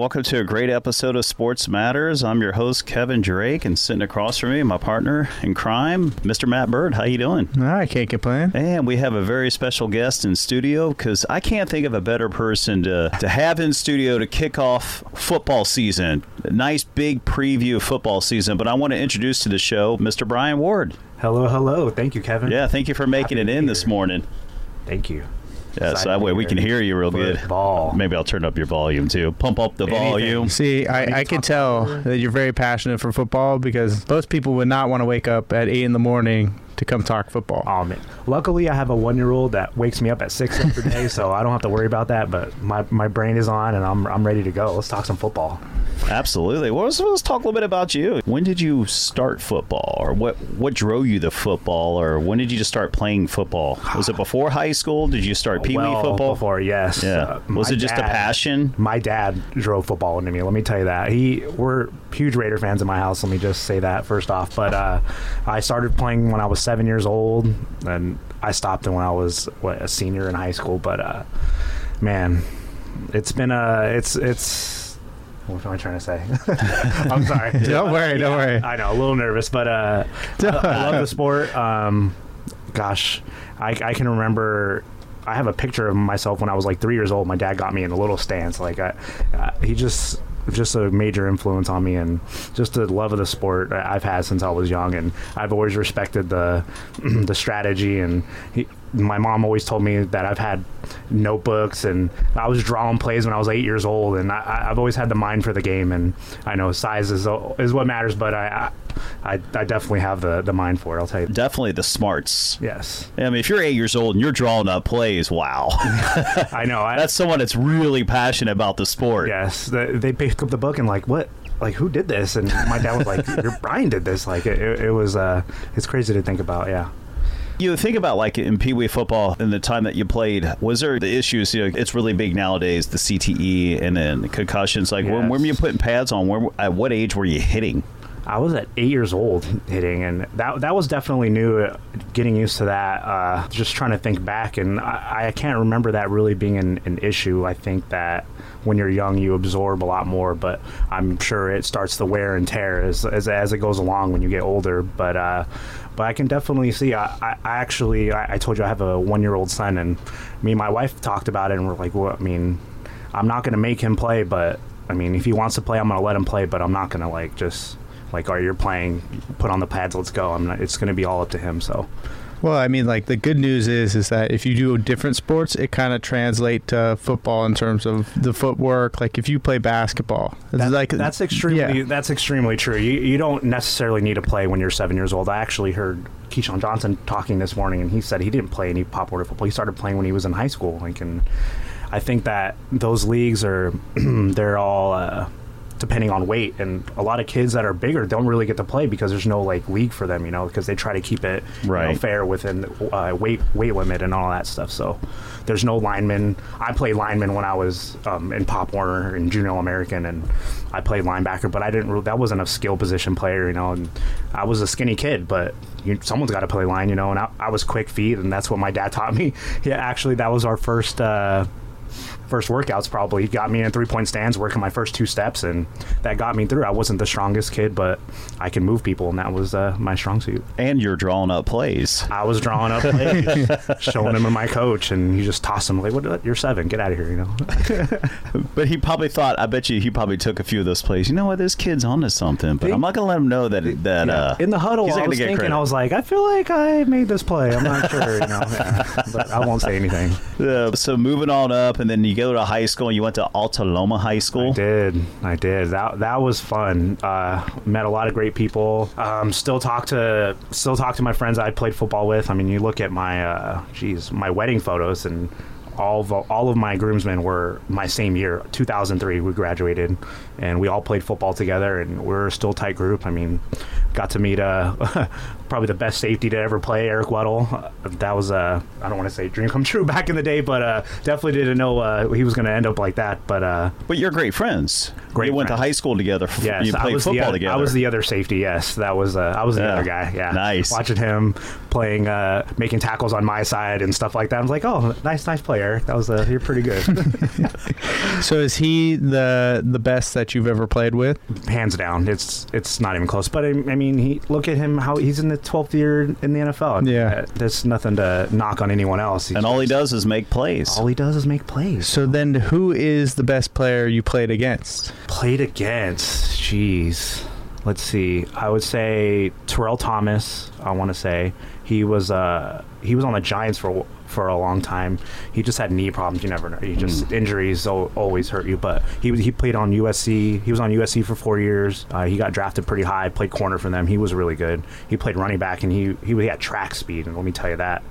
Welcome to a great episode of Sports Matters. I'm your host Kevin Drake, and sitting across from me, my partner in crime, Mr. Matt Bird. How you doing? I can't complain. And we have a very special guest in studio because I can't think of a better person to, to have in studio to kick off football season. A nice big preview of football season. But I want to introduce to the show Mr. Brian Ward. Hello, hello. Thank you, Kevin. Yeah, thank you for making Happy it in be this morning. Thank you. Yeah, so that way we can hear you real good. Ball. Maybe I'll turn up your volume too. Pump up the Anything. volume. See, I, I can tell that you're very passionate for football because most people would not want to wake up at 8 in the morning to come talk football. Oh, man. Luckily, I have a one-year-old that wakes me up at six every day, so I don't have to worry about that. But my, my brain is on, and I'm I'm ready to go. Let's talk some football. Absolutely. Well, let's, let's talk a little bit about you. When did you start football, or what what drove you to football, or when did you just start playing football? Was it before high school? Did you start pee wee well, football? before, yes. Yeah. Uh, was it just a passion? My dad drove football into me. Let me tell you that. He we're huge Raider fans in my house. Let me just say that first off. But uh, I started playing when I was seven years old, and I stopped when I was what, a senior in high school. But uh, man, it's been a it's it's. What am I trying to say? I'm sorry. Don't worry, don't worry. I know, a little nervous, but uh, I, I love the sport. Um, gosh, I, I can remember. I have a picture of myself when I was like three years old. My dad got me in a little stance. Like I, uh, he just just a major influence on me and just the love of the sport I- I've had since I was young and I've always respected the the strategy and he, my mom always told me that I've had notebooks and I was drawing plays when I was eight years old and I- I've always had the mind for the game and I know size is is what matters but I I, I definitely have the, the mind for it I'll tell you Definitely the smarts. yes I mean, if you're eight years old and you're drawing up plays, wow, I know I, that's someone that's really passionate about the sport. Yes, the, they picked up the book and like, what? Like, who did this? And my dad was like, "Your Brian did this." Like, it, it was, uh, it's crazy to think about. Yeah. You think about like in Pee Wee football in the time that you played, was there the issues? You know, it's really big nowadays, the CTE and then concussions. Like, when, when were you putting pads on? Where, at what age were you hitting? I was at eight years old hitting, and that that was definitely new. uh, Getting used to that, uh, just trying to think back, and I, I can't remember that really being an, an issue. I think that when you're young, you absorb a lot more, but I'm sure it starts to wear and tear as as, as it goes along when you get older. But uh, but I can definitely see. I, I, I actually, I, I told you I have a one year old son, and me and my wife talked about it, and we're like, well, I mean, I'm not going to make him play, but I mean, if he wants to play, I'm going to let him play, but I'm not going to like just like, all right, you're playing, put on the pads, let's go. I'm not, it's going to be all up to him. So Well, I mean, like the good news is, is that if you do different sports, it kind of translate to football in terms of the footwork. Like if you play basketball, that, like that's extremely yeah. that's extremely true. You you don't necessarily need to play when you're seven years old. I actually heard Keyshawn Johnson talking this morning, and he said he didn't play any Pop Warner football. He started playing when he was in high school. Like, and I think that those leagues are they're all. Uh, depending on weight and a lot of kids that are bigger don't really get to play because there's no like league for them you know because they try to keep it you know, fair within uh, weight weight limit and all that stuff so there's no lineman. I played lineman when i was um, in pop warner and junior american and i played linebacker but i didn't really, that wasn't a skill position player you know and i was a skinny kid but you, someone's got to play line you know and I, I was quick feet and that's what my dad taught me. Yeah actually that was our first uh, first workouts probably got me in three point stands working my first two steps and that got me through i wasn't the strongest kid but i can move people and that was uh, my strong suit And you're drawing up plays. i was drawing up plays showing him to my coach and he just tossed him like what you're seven get out of here you know But he probably thought, I bet you he probably took a few of those plays. You know what? This kid's onto something, but He- I'm not going to let him know that, that uh, in the huddle i was thinking credit. i was like i feel like i made this play i'm not sure you know Yeah. but i won't say anything Uh, so moving on up, and then you go to high school, you went to Alta Loma High I School. did. I did. That that was fun. Uh, met a lot of great people. Um, still talk to still talk to my friends I played football with. I mean, you look at my uh, my wedding photos and. All of, all of my groomsmen were my same year, 2003. We graduated, and we all played football together, and we're still a tight group. I mean, got to meet uh, probably the best safety to ever play, Eric Weddle. Uh, that was uh, I don't want to say dream come true back in the day, but uh, definitely didn't know uh, he was going to end up like that. But uh, But you're great friends. Great You went to high school together. Yes, you played football the, other- together. I was the other safety. Yes, that was uh, I was the Yeah. other guy. Yeah, Nice. Watching him playing, uh, making tackles on my side and stuff like that. I was like, oh, nice, nice player. Eric. That was a, you're pretty good. So is he the the best that you've ever played with? Hands down, it's it's not even close. But I, I mean, he look at him how he's in the 12th year in the NFL. Yeah. There's nothing to knock on anyone else. He's And all he does is make plays. all he does is make plays. So then, who is the best player you played against? Played against, jeez. Let's see. I would say Terrell Thomas. I want to say he was uh he was on the Giants for for a long time. He just had knee problems. You never know. He just injuries al- always hurt you. But he he played on USC. He was on USC for four years. Uh, he got drafted pretty high. Played corner for them. He was really good. He played running back and he he, he had track speed. And let me tell you that.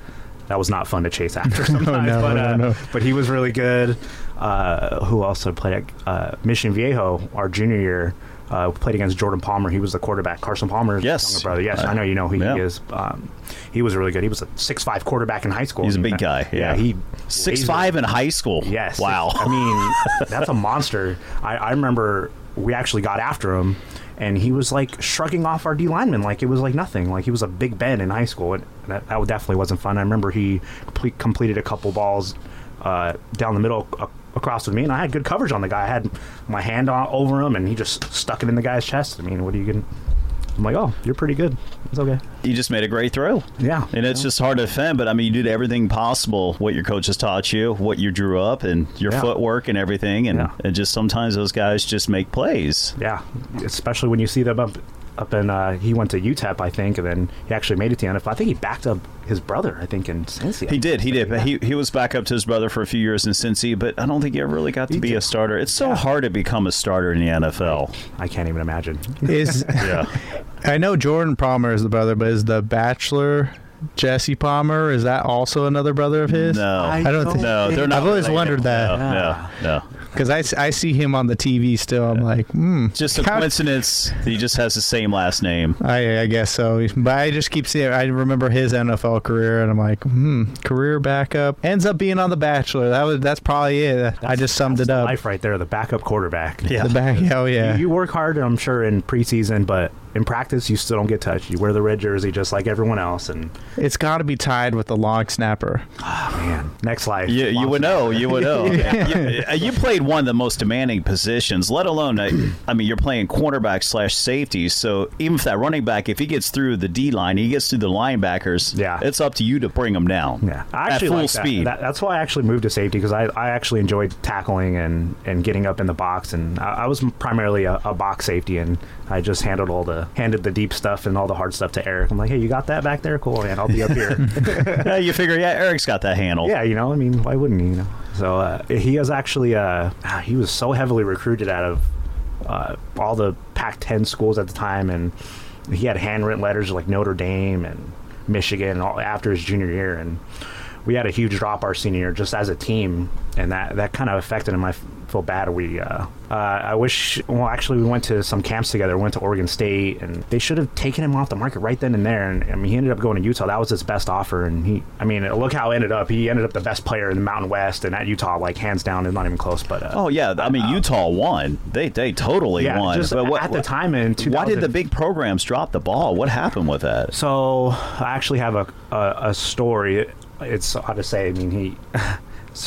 That was not fun to chase after sometimes, no, but, no, uh, no. but he was really good. Uh, who also played at uh, Mission Viejo our junior year? Uh, played against Jordan Palmer. He was the quarterback. Carson Palmer's Yes. younger brother. Yes, Uh, I know you know who yeah. he is. Um, he was really good. He was a six-five quarterback in high school. He's a big guy, yeah. he Six five in high school. Yes. Wow. I mean, that's a monster. I, I remember we actually got after him, and he was like shrugging off our D lineman like it was like nothing. Like he was a Big Ben in high school, and that, that definitely wasn't fun. I remember he complete, completed a couple balls uh, down the middle. Uh, across with me and I had good coverage on the guy I had my hand on, over him and he just stuck it in the guy's chest I mean what are you gonna I'm like oh you're pretty good it's okay you just made a great throw. yeah And it's just hard to defend, but I mean, you did everything possible, what your coaches taught you, what you drew up, and your Yeah. footwork and everything. And, Yeah. and just sometimes those guys just make plays. Yeah, especially when you see them up up in. Uh, he went to UTEP, I think, and then he actually made it to the NFL. I think he backed up his brother. I think in Cincy. He did, he did. Yeah. he, he was back up to his brother for a few years in Cincy, but I don't think he ever really got to He be did. a starter. It's so Yeah. hard to become a starter in the NFL. I can't even imagine. Is Yeah. I know Jordan Palmer is the brother, but is the Bachelor Jesse Palmer? Is that also another brother of his? No. I don't think. No, they're not. I've always related. wondered that. No, no, no. because I see him on the TV still. I'm like, hmm. Just a how- coincidence. He just has the same last name. I, I guess so, but I just keep seeing. I remember his NFL career, and I'm like, hmm, career backup ends up being on The Bachelor. That was that's probably it. I just summed That's it up. Life right there, the backup quarterback. Yeah. The back, oh yeah. You, you work hard, I'm sure, in preseason, but in practice, you still don't get touched. You wear the red jersey just like everyone else, and it's got to be tied with the long snapper. oh, man, next life. You, you Long would know. You would know. Yeah. you, you played one of the most demanding positions, let alone, uh, I mean, you're playing cornerback slash safety. So even if that running back, if he gets through the D line, he gets through the linebackers, Yeah. it's up to you to bring him down Yeah, I at actually full like that. speed. That- that's why I actually moved to safety because I, I actually enjoyed tackling and, and getting up in the box, and I, I was primarily a, a box safety, and I just handled all the handed the deep stuff and all the hard stuff to Eric. I'm like, hey, you got that back there? Cool, man. I'll be up here. yeah, you figure, yeah, Eric's got that handle. yeah, you know, I mean, why wouldn't he? You know, so uh, he was actually uh, ah, he was so heavily recruited out of uh, all the Pac-10 schools at the time, and he had handwritten letters like Notre Dame and Michigan all, after his junior year, and we had a huge drop our senior year just as a team, and that that kind of affected him. I feel bad. We uh, uh, I wish. Well, actually, we went to some camps together. We Went to Oregon State, and they should have taken him off the market right then and there. And I mean, he ended up going to Utah. That was his best offer, and he. I mean, look how it ended up. He ended up the best player in the Mountain West, and at Utah, like hands down, is not even close. But uh, Oh yeah, I mean Utah won. They they totally yeah, won. just But what- at the time in 2000, why did the big programs drop the ball? What happened with that? So I actually have a a, a story. It's how to say. I mean, he.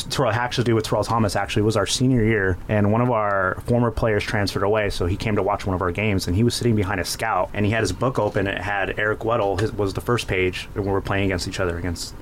Terrell actually do with Terrell Thomas actually was our senior year, and one of our former players transferred away, so he came to watch one of our games, and he was sitting behind a scout, and he had his book open. It had Eric Weddle his, was the first page, and we were playing against each other against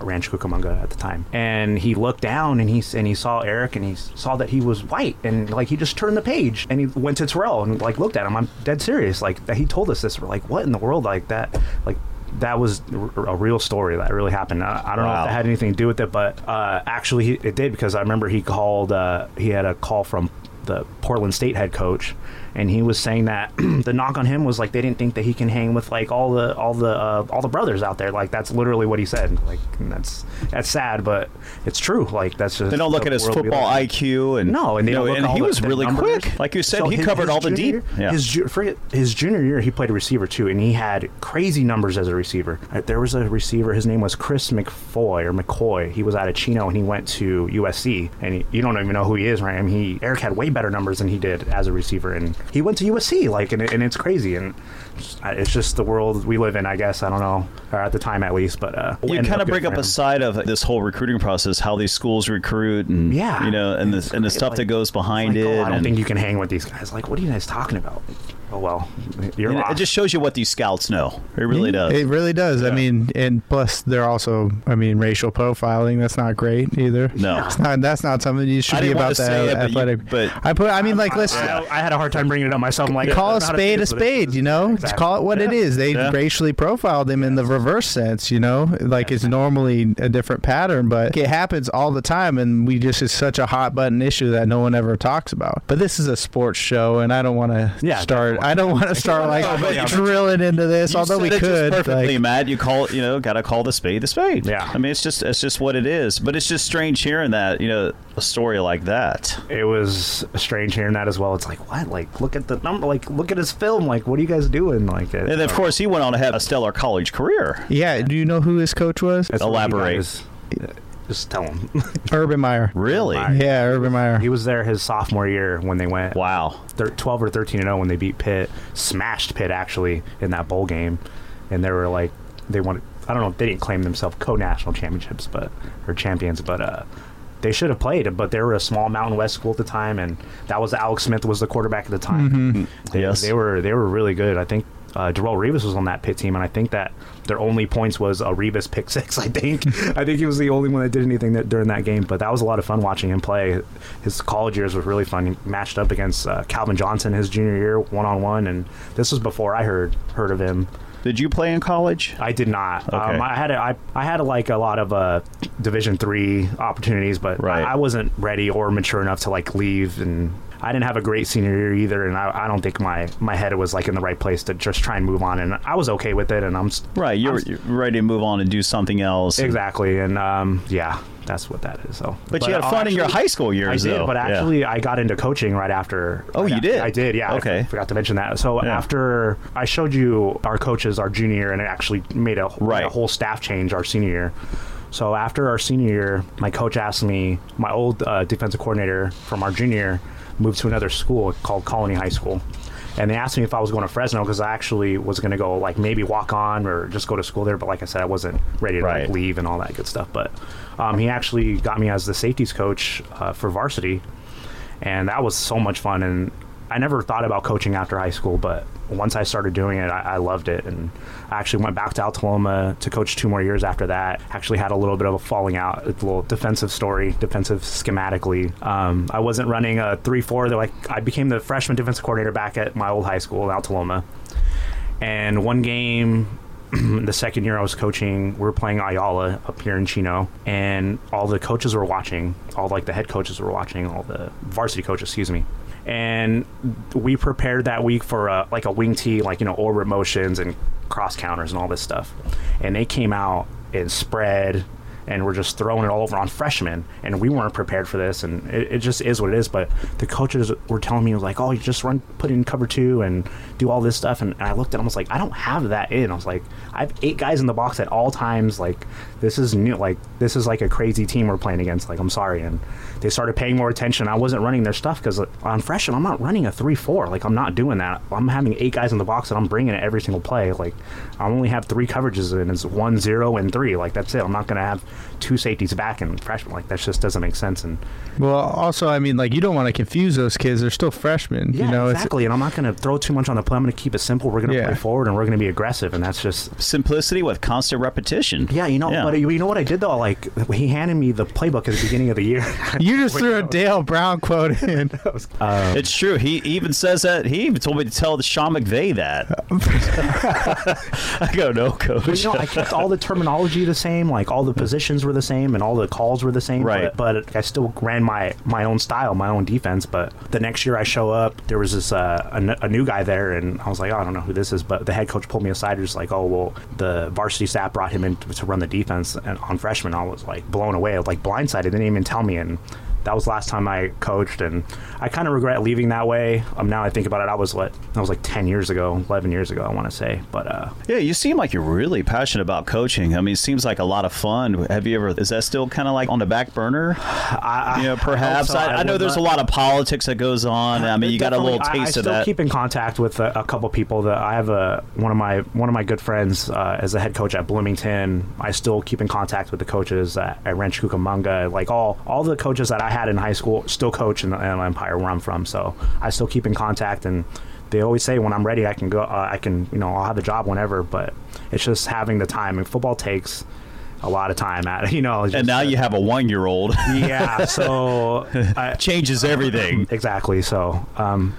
Rancho Cucamonga at the time, and he looked down and he and he saw Eric and he saw that he was white and like he just turned the page and he went to Terrell and like looked at him. I'm dead serious. Like that he told us this. We're like, what in the world? Like that? Like that was r- a real story that really happened. I, I don't know if that had anything to do with it, but uh, actually he, it did because I remember he called. Uh, he had a call from the Portland State head coach, and he was saying that the knock on him was like they didn't think that he can hang with like all the all the uh, all the brothers out there. Like that's literally what he said. Like that's that's sad, but it's true. Like that's just They don't look at his football. IQ and No, and they look and he the- was really numbers. quick. Like you said, So he his- covered his all the deep. year- Yeah. His forget his junior year, he played a receiver too, and he had crazy numbers as a receiver. Uh, There was a receiver. His name was Chris McFoy or McCoy. He was out of Chino, and he went to USC. And he, you don't even know who he is, right? I mean, he Eric had way better numbers than he did as a receiver, and he went to USC. Like, and, and it's crazy, and it's just the world we live in. I guess I don't know, or at the time at least. But uh, you kind of good bring for up a side of this whole recruiting process, how these schools recruit, and Yeah. you know, and It's the and the stuff like- that goes behind Like, it. oh, I don't and- think you can hang with these guys. Like, what are you guys talking about? Oh well, you're and it just shows you what these scouts know. It really does. It really does. I mean, and plus they're also, I mean, racial profiling. That's not great either. No. it's not. That's not something you should be about want to say but you- athletic. but- I put. I mean, like, let's I, I had a hard time bringing it up myself. I'm like, call I a don't know how to spade a say this, but it's- spade. You know, Exactly. call it what it Yeah. is. They Yeah. racially profiled him in the reverse sense. You know, like it's normally a different pattern, but it happens all the time, and we just it's such a hot button issue that no one ever talks about. But this is a sports show, and I don't want to Yeah, start. definitely. I don't want to start like No, but you- drilling into this. You although we it could, perfectly, like- Matt. You call it, you know, got to call the spade the spade. Yeah. I mean, it's just it's just what it is. But it's just strange hearing that, you know, a story like that. It was strange hearing that as well. It's like, what? Like, look at the number. Like, look at his film. Like, what are you guys doing? Like, it, And then, of course, he went on to have a stellar college career. Yeah. Do you know who his coach was? That's elaborate. guys- just tell him. Urban Meyer. Really? Right. Yeah, Urban Meyer. he was there his sophomore year when they went Wow. thir- 12 or 13 and 0 when they beat Pitt, smashed Pitt actually in that bowl game, and they were like they wanted. I don't know. If they didn't claim themselves co-national championships, but or champions, but uh, they should have played. But they were a small Mountain West school at the time, and that was Alex Smith was the quarterback at the time. They, Yes. they were they were really good. I think. Uh, Darrelle Revis was on that Pitt team, and I think that their only points was a Revis pick six. I think, I think he was the only one that did anything that, during that game. But that was a lot of fun watching him play. His college years was really fun. He matched up against uh, Calvin Johnson his junior year, one on one, and this was before I heard heard of him. Did you play in college? I did not. Okay. Um, I had a, I, I had like a lot of uh, Division three opportunities, but Right. I, I wasn't ready or mature enough to like leave, and I didn't have a great senior year either. And I, I don't think my my head was like in the right place to just try and move on, and I was okay with it. And I'm Right. You're, I'm- you're ready to move on and do something else. exactly, and um, yeah, that's what that is. So, But, you had uh, fun in your high school I years, did, though. but Yeah. actually, I got into coaching right after. Oh, you right did? I did. Yeah. Okay. f- forgot to mention that. So Yeah. after I showed you our coaches our junior year, and it actually made a, Right. a whole staff change our senior year. So after our senior year, my coach asked me, my old uh, defensive coordinator from our junior year moved to another school called Colony High School. And they asked me if I was going to Fresno because I actually was going to go like maybe walk on or just go to school there. But like I said, I wasn't ready to Right. like leave and all that good stuff. But um, he actually got me as the safeties coach uh, for varsity, and that was so much fun. And I never thought about coaching after high school, but once I started doing it, I, I loved it. And I actually went back to Alta Loma to coach two more years after that. Actually had a little bit of a falling out, a little defensive story, defensive schematically. Um, I wasn't running a three-four. They're like I became the freshman defensive coordinator back at my old high school Alta Loma. And one game, the second year I was coaching, we were playing Ayala up here in Chino, and all the coaches were watching. All like the head coaches were watching. All the varsity coaches, excuse me. And we prepared that week for a, like a wing tee, like you know orbit motions and cross counters and all this stuff. And they came out and spread and we're just throwing it all over on freshmen. And we weren't prepared for this. And it, it just is what it is. But the coaches were telling me like oh you just run put in cover two and do all this stuff and, and i looked at I was like i don't have that in. I was like i have eight guys in the box at all times like this is new like this is like a crazy team we're playing against like i'm sorry. And they started paying more attention. I wasn't running their stuff because uh, on freshmen i'm not running a 3-4 like i'm not doing that. I'm having eight guys in the box and i'm bringing it every single play like i only have three coverages and it's one zero and three like that's it. I'm not to have two safeties back and freshmen like that just doesn't make sense and Well, also, I mean, like you don't want to confuse those kids. They're still freshmen. yeah you know, exactly and i'm not going to throw too much on the play i'm going to keep it simple we're going to Yeah. play forward and we're going to be aggressive and that's just Simplicity with constant repetition. yeah you know Yeah. but you know what i did though like he handed me the playbook at the beginning of the year you just threw a Dale Brown quote in. It's true. He even says that. He even told me to tell the Sean McVay that. I go, no, coach. But, you know, I kept all the terminology the same, like all the positions were the same, and all the calls were the same. Right. But, but I still ran my my own style, my own defense. But the next year I show up, there was this uh, a, a new guy there, and I was like, oh, I don't know who this is. But the head coach pulled me aside, and was like, oh, well, the varsity staff brought him in to, to run the defense and on freshman. I was like blown away, like blindsided. They Didn't even tell me, and that was the last time I coached, and I kind of regret leaving that way. Um, now I think about it, I was what that was like ten years ago, eleven years ago, I want to say. But uh, Yeah, you seem like you're really passionate about coaching. I mean, it seems like a lot of fun. Have you ever? Is that still kind of like on the back burner? I, You know, perhaps. so. I, I, know there's a lot of politics that goes on. I mean, you got a little I- taste I, of still that. keep in contact with a, a couple people. That I have a one of my one of my good friends uh, as a head coach at Bloomington. I still keep in contact with the coaches at, at Rancho Cucamonga. Like all all the coaches that I had in high school still coach in the Inland Empire where I'm from. So I still keep in contact and. They always say when I'm ready, I can go. Uh, I can, you know, I'll have a job whenever. But it's just having the time. And football takes a lot of time. At you know, and now you have a one year old. yeah. So I, Changes everything. exactly. So, um,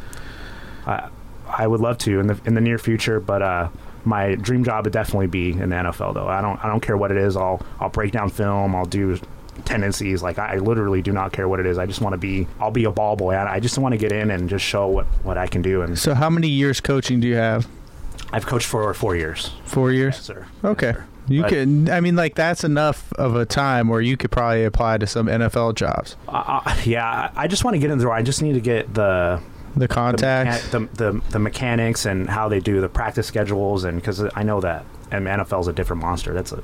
I I would love to in the in the near future, but uh, my dream job would definitely be in the NFL. Though I don't I don't care what it is. I'll I'll break down film. I'll do tendencies. Like I, I literally do not care what it is. I just want to be. I'll be a ball boy. I, I just want to get in and just show what what I can do. And So, how many years coaching do you have? I've coached for four years, Four years. sir. Okay. Yes, sir. You But- can. I mean, like that's enough of a time where you could probably apply to some NFL jobs. Uh, yeah, I just want to get in the door. I just need to get the The the, contacts. mechan- the, the the mechanics and how they do the practice schedules and because I know that and NFL is a different monster. That's a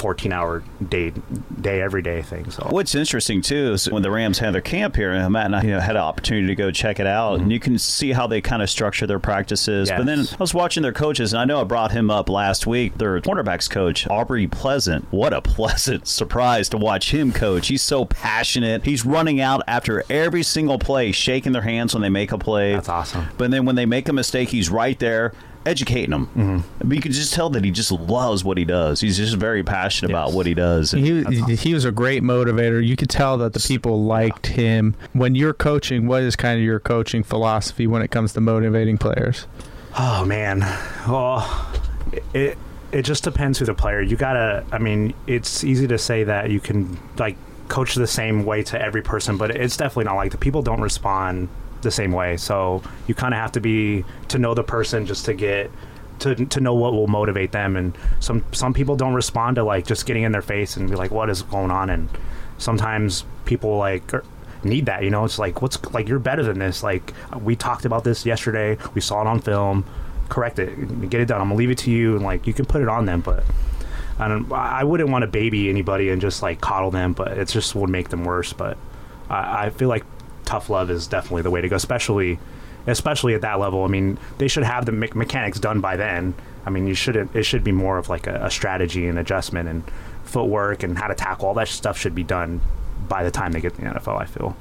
14 hour day day every day thing. So What's interesting too is when the Rams had their camp here, and Matt and I you know, had an opportunity to go check it out, and mm-hmm. you can see how they kind of structure their practices. But then I was watching their coaches, and I know I brought him up last week. Their cornerbacks coach, Aubrey Pleasant. What a pleasant surprise to watch him coach. He's so passionate. He's running out after every single play, shaking their hands when they make a play. That's awesome. But then when they make a mistake, he's right there. Educating them, mm-hmm. but you can just tell that he just loves what he does. He's just very passionate about what he does. And- He, he was a great motivator. You could tell that the people liked him. When you're coaching, what is kind of your coaching philosophy when it comes to motivating players? oh man, well it it just depends who the player. You gotta. I mean, it's easy to say that you can like coach the same way to every person, but it's definitely not like the people don't respond the same way. So you kind of have to be to know the person just to get to to know what will motivate them. And some some people don't respond to like just getting in their face and be like, "What is going on?" And sometimes people like. are- need that you know it's like what's like you're better than this like we talked about this yesterday we saw it on film correct it get it done i'm gonna leave it to you and like you can put it on them but I don't. I wouldn't want to baby anybody and just like coddle them, but it just would make them worse. But I, I feel like tough love is definitely the way to go, especially, especially at that level. I mean, they should have the me- mechanics done by then. I mean, you shouldn't. It should be more of like a, a strategy and adjustment and footwork and how to tackle. All that stuff should be done by the time they get to the NFL. I feel.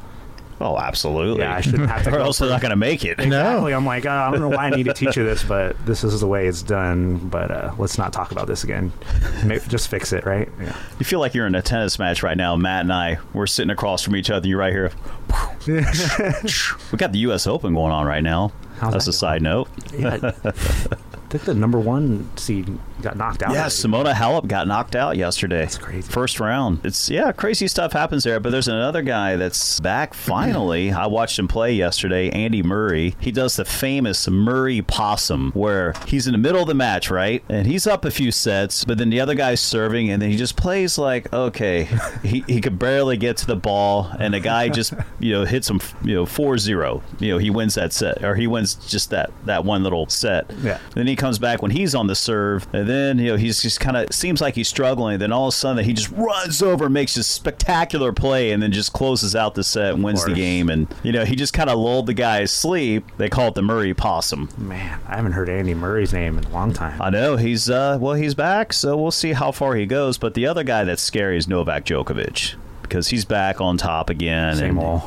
Oh, absolutely. Yeah, I shouldn't have to or go else they're not going to make it. Exactly. I'm like, uh, I don't know why I need to teach you this, but this is the way it's done. But uh, let's not talk about this again. Ma- Just fix it, right? Yeah. You feel like you're in a tennis match right now. Matt and I, we're sitting across from each other. You're right here. we got the U.S. Open going on right now. How's That's that a side note. Yeah. I think the number one seed got knocked out. Yeah, already. Simona Halep got knocked out yesterday. That's crazy. First round. It's yeah, crazy stuff happens there. But there's another guy that's back finally. I watched him play yesterday. Andy Murray. He does the famous Murray possum, where he's in the middle of the match, right, and he's up a few sets, but then the other guy's serving, and then he just plays like okay, he he could barely get to the ball, and the guy just you know hits him you know 4-0. You know he wins that set, or he wins just that that one little set. Yeah. Then he comes back when he's on the serve, and then you know he's just kind of seems like he's struggling. Then all of a sudden he just runs over, makes a spectacular play, and then just closes out the set and wins the game. And you know he just kind of lulled the guy asleep. They call it the Murray possum. Man, I haven't heard Andy Murray's name in a long time. I know he's uh well he's back, so we'll see how far he goes. But the other guy that's scary is Novak Djokovic because he's back on top again. Same and, old.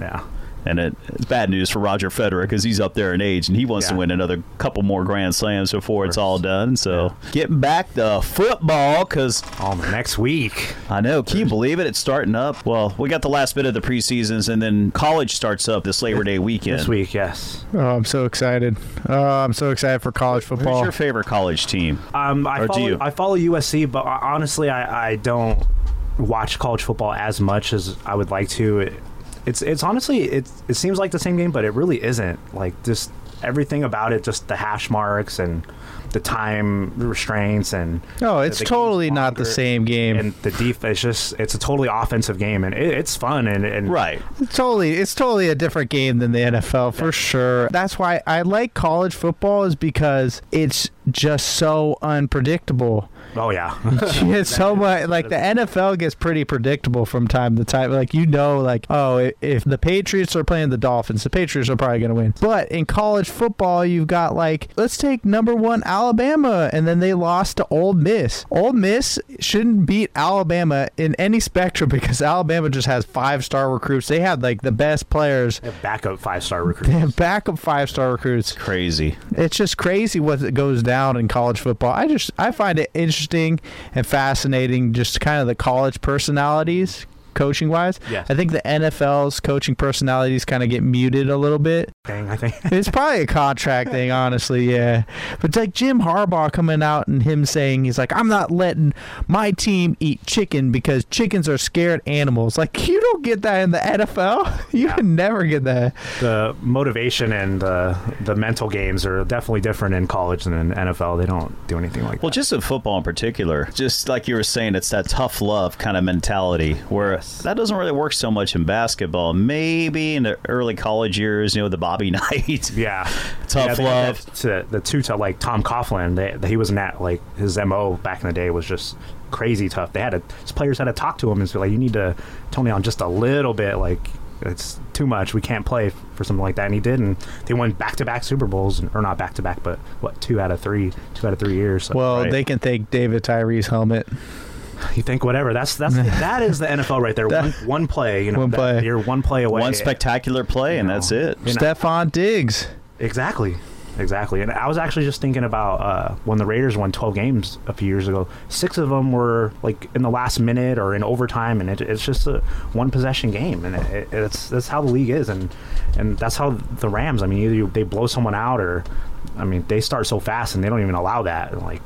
Yeah. And it, it's bad news for Roger Federer because he's up there in age and he wants to win another couple more Grand Slams before it's all done. So getting back to football because Oh, next week. I know, can you believe it? It's starting up. Well, we got the last bit of the preseasons and then college starts up this Labor Day weekend. This week, yes. Oh, I'm so excited. Oh, I'm so excited for college football. Who's your favorite college team? Um, I Or do follow, you? I follow USC, but uh, honestly, I, I don't watch college football as much as I would like to. It, it's it's honestly it it seems like the same game, but it really isn't. Like just everything about it, just the hash marks and the time restraints and no, it's totally not the same game. and the defense. It's just it's a totally offensive game, and it, it's fun and, and Right. It's totally it's totally a different game than the NFL for sure. That's why I like college football is because it's just so unpredictable. Oh yeah, it's so much like the NFL gets pretty predictable from time to time. Like you know, like oh, if the Patriots are playing the Dolphins, the Patriots are probably going to win. But in college football, you've got like let's take number one Alabama, and then they lost to Ole Miss. Ole Miss shouldn't beat Alabama in any spectrum because Alabama just has five star recruits. They have like the best players. They have backup five star recruits. They have backup five star recruits Crazy. it's just crazy what it goes down in college football. I just I find it interesting and fascinating, just kind of the college personalities, coaching wise. Yes. I think the NFL's coaching personalities kind of get muted a little bit. Thing, I think. It's probably a contract thing, honestly. Yeah, but it's like Jim Harbaugh coming out and him saying he's like, I'm not letting my team eat chicken because chickens are scared animals. Like you don't get that in the NFL. You Yeah. can never get that. the motivation and the the mental games are definitely different in college than in NFL. They don't do anything like Well, that. Well, just in football in particular, just like you were saying, it's that tough love kind of mentality where that doesn't really work so much in basketball. Maybe in the early college years, you know, the Bobby Knight. Yeah, Tough yeah, love. To, the two to like Tom Coughlin, they, he was not like his mo back in the day was just crazy tough. They had to players had to talk to him and say like, you need to tone down just a little bit. Like it's too much. We can't play for something like that. And he did, and they won back to back Super Bowls, or not back to back, but what two out of three, two out of three years. So, Well, Right. they can thank David Tyree's helmet. You think whatever. That's that's that is the NFL right there. That- One, one play, you know, One that- play. you're one play away. One spectacular play, and know. that's it. You know, Stefon Diggs. Exactly. Exactly. And I was actually just thinking about uh, when the Raiders won 12 games a few years ago, six of them were like in the last minute or in overtime. And it, it's just a one possession game. And it, it, it's that's how the league is. And, and that's how the Rams, I mean, either you, they blow someone out or, I mean, they start so fast and they don't even allow that. And like,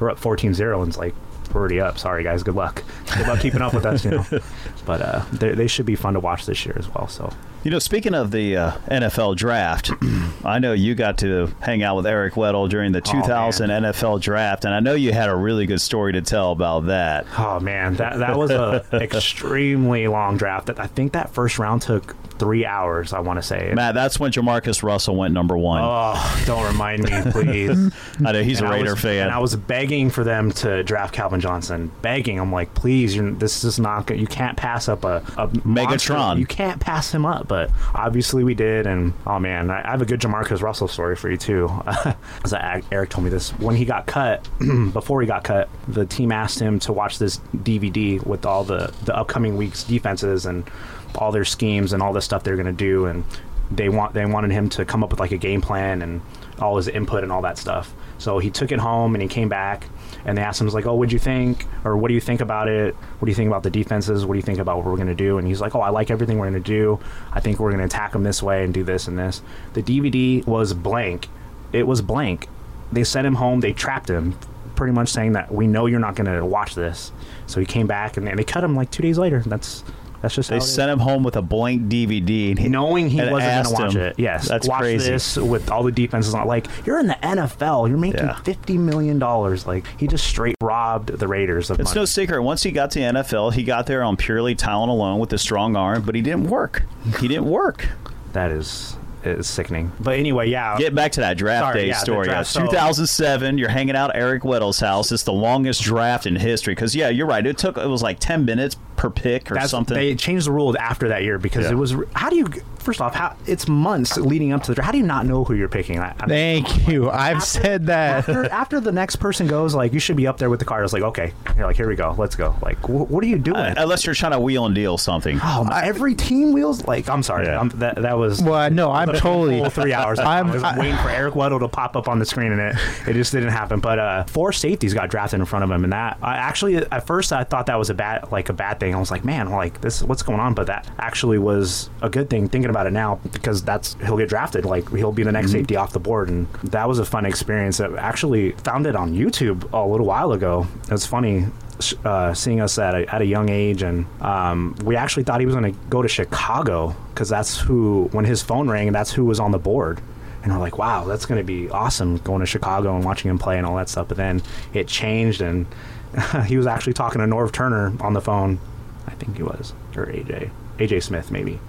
we're up 14 0 and it's like, we're already up. Sorry, guys. Good luck. Good luck keeping up with us, you know. But uh, they, they should be fun to watch this year as well. So, You know, speaking of the uh, NFL draft, I know you got to hang out with Eric Weddle during the 2000 NFL draft, and I know you had a really good story to tell about that. Oh man, that that was a extremely long draft. I think that first round took three hours. I want to say. Matt, that's when JaMarcus Russell went number one. Oh, don't remind me, please. I know he's And a Raider was, fan. And I was begging for them to draft Calvin Johnson. Begging, I'm like, please, you're, this is not. good. You can't pass up a, a monster. Megatron. You can't pass him up. But obviously we did. And oh man, I, I have a good JaMarcus Russell story for you too. As I, Eric told me this when he got cut. before he got cut, the team asked him to watch this DVD with all the the upcoming week's defenses and all their schemes and all the stuff they're going to do and they want they wanted him to come up with like a game plan and all his input and all that stuff. So he took it home and he came back and they asked him, like, "Oh, what'd you think? Or what do you think about it? What do you think about the defenses? What do you think about what we're to do?" And he's like, "Oh, I like everything we're to do. I think we're to attack them this way and do this and this." The DVD was blank. It was blank. They sent him home. They trapped him, pretty much saying that we know you're not to watch this. So he came back and they cut him like two days later. That's that's just they how sent him home with a blank DVD. and he- knowing he and wasn't going to watch him. it. Yes, That's watch crazy. this with all the defenses on. Like you're in the NFL, you're making Yeah. fifty million dollars. Like he just straight robbed the Raiders of It's money. no secret. Once he got to the NFL, he got there on purely talent alone with a strong arm, but he didn't work. He didn't work. that is is sickening. But anyway, yeah. Get back to that draft Sorry, day yeah, story. draft, Yeah, so- 2007. You're hanging out at Eric Weddle's house. It's the longest draft in history. Because yeah, you're right. It took it was like 10 minutes per pick or That's, something. They changed the rules after that year because Yeah. it was. How do you? First off, how it's months leading up to the draft. How do you not know who you're picking? I, I- Thank you. I've After- said that. after, after the next person goes, like you should be up there with the card. It's like okay, you're like here we go, let's go. Like wh- what are you doing? Uh, unless you're trying to wheel and deal something. Oh, my- every team wheels. Like I'm sorry, Yeah. I'm, that that was Well, no, I'm totally. three hours. I'm- I was I- waiting for Eric Weddle to pop up on the screen, and it it just didn't happen. But uh, four safeties got drafted in front of him, and that I actually at first I thought that was a bad like a bad thing. I was like, man, like this, what's going on? But that actually was a good thing. Thinking about it now, because that's he'll get drafted. Like he'll be the next safety off the board, and that was a fun experience. I actually found it on YouTube a little while ago. It's funny uh, seeing us at a, at a young age, and um, we actually thought he was going to go to Chicago because that's who, when his phone rang, that's who was on the board. and we're like, wow, that's going to be awesome going to Chicago and watching him play and all that stuff. But then it changed, and he was actually talking to Norv Turner on the phone. I think he was, or AJ, AJ Smith maybe.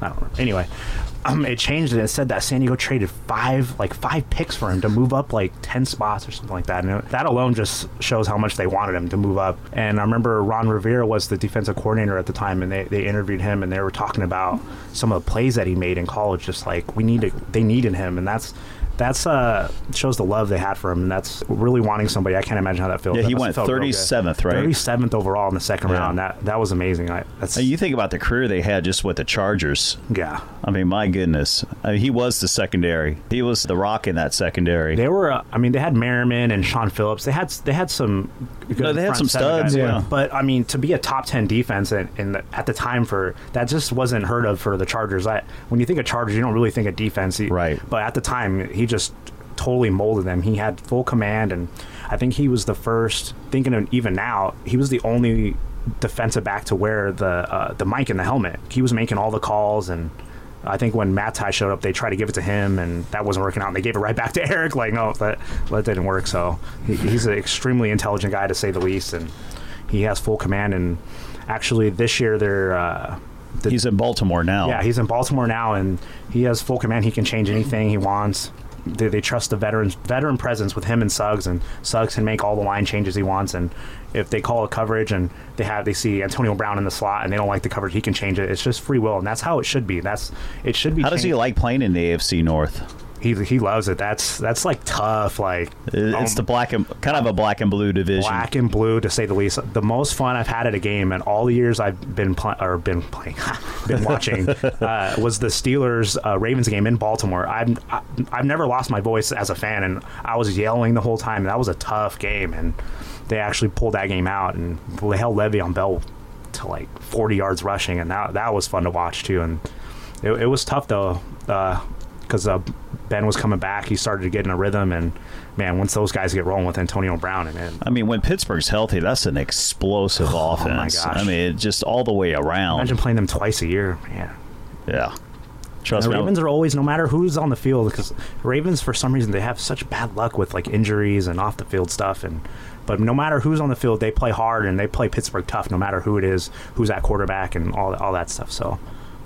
I don't remember. Anyway, um, it changed and it said that San Diego traded five, like five picks for him to move up like ten spots or something like that. And it- that alone just shows how much they wanted him to move up. And I remember Ron Rivera was the defensive coordinator at the time, and they, they interviewed him and they were talking about some of the plays that he made in college. Just like we needed, they needed him, and that's. That's uh shows the love they had for him, and that's really wanting somebody. I can't imagine how that feels. Yeah, That he went have felt real good. 37th, right? 37th overall in the second Yeah. round. That that was amazing. I, that's And you think about the career they had just with the Chargers. yeah. I mean, my goodness. I mean, he was the secondary. He was the rock in that secondary. They were. Uh, I mean, they had Merriman and Shaun Phillips. They had they had some. Good No, they had some studs, yeah. But I mean, to be a top ten defense and, at the time for that just wasn't heard of for the Chargers. I, when you think of Chargers, you don't really think of defense, Right. But at the time, he just totally molded them. He had full command, and I think he was the first. Thinking of even now, he was the only defensive back to wear the uh, the mic and the helmet. He was making all the calls and. I think when Manti Te'o showed up, they tried to give it to him, and that wasn't working out. And they gave it right back to Eric. Like, no, that that didn't work. So he, he's an extremely intelligent guy, to say the least, and he has full command. And actually, this year they're uh, the, He's in Baltimore now. yeah, he's in Baltimore now, and he has full command. He can change anything he wants. They, they trust the veterans veteran presence with him and Suggs, and Suggs can make all the line changes he wants. And if they call a coverage and they have they see Antonio Brown in the slot and they don't like the coverage, he can change it. It's just free will, and that's how it should be. That's it should be. How does he like playing in the AFC North? He he loves it. That's that's like tough. Like It's um, the black and kind of a black and blue division. black and blue to say the least. The most fun I've had at a game in all the years I've been playing or been playing, been watching, uh, was the Steelers uh, Ravens game in Baltimore. I've I- I've never lost my voice as a fan, and I was yelling the whole time. That was a tough game, and they actually pulled that game out, and they held Le'Veon Bell to like 40 yards rushing, and that that was fun to watch too. And it, it was tough though, because uh, Ben was coming back. He started to get in a rhythm, and man, once those guys get rolling with Antonio Brown, and I mean, when Pittsburgh's healthy, that's an explosive Oh, my offense. gosh. I mean, just all the way around. imagine playing them twice a year, man. yeah. Trust The me. Ravens are always, no matter who's on the field, because Ravens for some reason they have such bad luck with like injuries and off the field stuff, and but no matter who's on the field, they play hard and they play Pittsburgh tough, no matter who it is, who's at quarterback, and all all that stuff. So,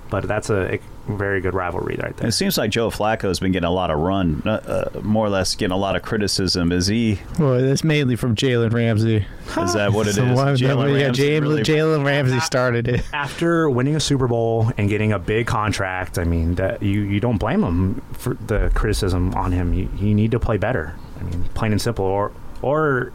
but that's a, a very good rivalry right there. It seems like Joe Flacco's been getting a lot of run, uh, uh, more or less getting a lot of criticism. Is he? Well, that's mainly from Jalen Ramsey. Is that what it is? So one- Jalen yeah, Ramsey Jalen, really- Jalen Ramsey started it. after winning a Super Bowl and getting a big contract, I mean, that you, you don't blame him for the criticism on him. You, you need to play better. I mean, plain and simple. Or or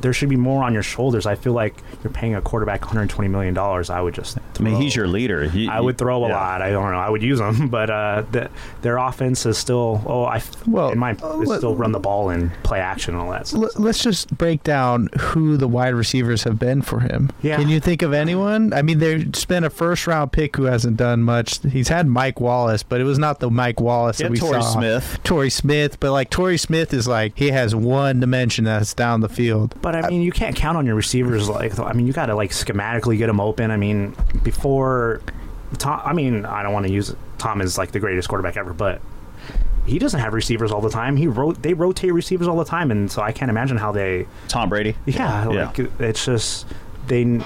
there should be more on your shoulders. I feel like you're paying a quarterback 120 million dollars. I would just. I mean, he's your leader. He- I would throw a yeah. lot. I don't know. I would use them, but uh, the, their offense is still. Oh, I. Well, in my uh, it's let- still run the ball and play action and all that. Stuff. Let's just break down who the wide receivers have been for him. Yeah. Can you think of anyone? I mean, there's been a first round pick who hasn't done much. He's had Mike Wallace, but it was not the Mike Wallace Yeah, that we Torrey saw. Smith. Torrey Smith, but like Torrey Smith is like he has one dimension that's down the field. But I mean, you can't count on your receivers. Like, I mean, you got to like schematically get them open. I mean, before Tom. I mean, I don't want to use Tom as like the greatest quarterback ever, but he doesn't have receivers all the time. He wrote they rotate receivers all the time, and so I can't imagine how they. Tom Brady. Yeah, Yeah. like it's just they.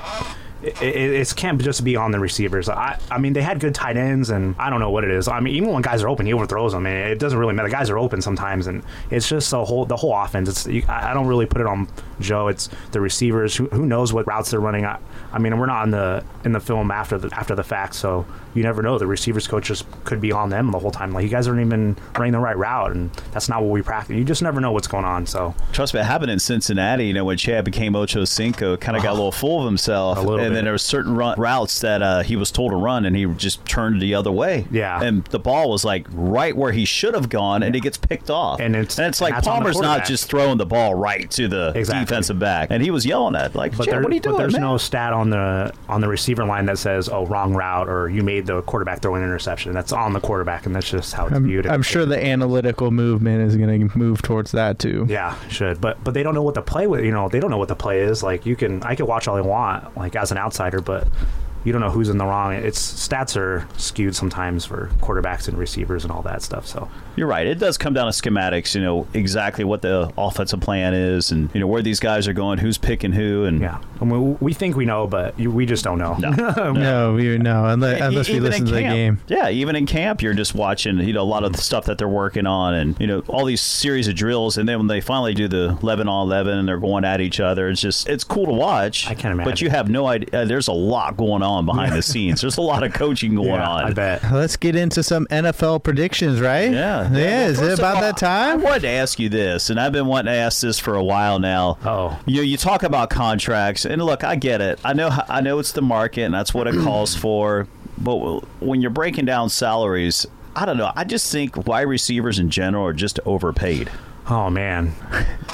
It, it, can't just be on the receivers. I, I mean, they had good tight ends, and I don't know what it is. I mean, even when guys are open, he overthrows them, it doesn't really matter. Guys are open sometimes, and it's just the whole the whole offense. It's you, I I don't really put it on Joe. It's the receivers. Who, who knows what routes they're running? I, I mean, we're not in the in the film after the after the fact, so you never know. The receivers coach just could be on them the whole time. Like you guys aren't even running the right route, and that's not what we practice. You just never know what's going on. So Trust me, it happened in Cincinnati. You know, when Chad became Ocho Cinco, kind of got a little full of himself, A little and bit. then there were certain run, routes that uh, he was told to run, and he just turned the other way. Yeah. and the ball was like right where he should have gone, and he gets picked off. And it's- and it's like the Palmer's not just throwing the ball right to the Exactly. defensive back, and he was yelling at like, But, Chad, there, what are you doing, there's man? no stat on the on the receiver line that says, "Oh, wrong route," or "You made the quarterback throw an interception." That's on the quarterback, and that's just how it's I'm, viewed. I'm sure the analytical movement is going to move towards that too. Yeah, should, but but they don't know what the play with. You know, they don't know what the play is. Like you can, I can watch all I want, like as an outsider, but you don't know who's in the wrong. It's stats are skewed sometimes for quarterbacks and receivers and all that stuff. So You're right. It does come down to schematics. You know exactly what the offensive plan is, and you know where these guys are going, who's picking who, and yeah, I mean, we think we know, but we just don't know. No. No, we no unless, unless we listen in to the game. Yeah, even in camp, you're just watching, you know, a lot of the stuff that they're working on, and you know, all these series of drills, and then when they finally do the eleven on eleven, and they're going at each other, it's just it's cool to watch. I can't imagine. But you have no idea. There's a lot going on behind the scenes. There's a lot of coaching going Yeah, on. I bet. Let's get into some NFL predictions, right? Yeah. yeah. Well, is it about all, that time? I wanted to ask you this, and I've been wanting to ask this for a while now. Oh. you know, you talk about contracts, and look, I get it. I know, I know it's the market, and that's what it calls for. But when you're breaking down salaries, I don't know. I just think wide receivers in general are just overpaid. Oh man,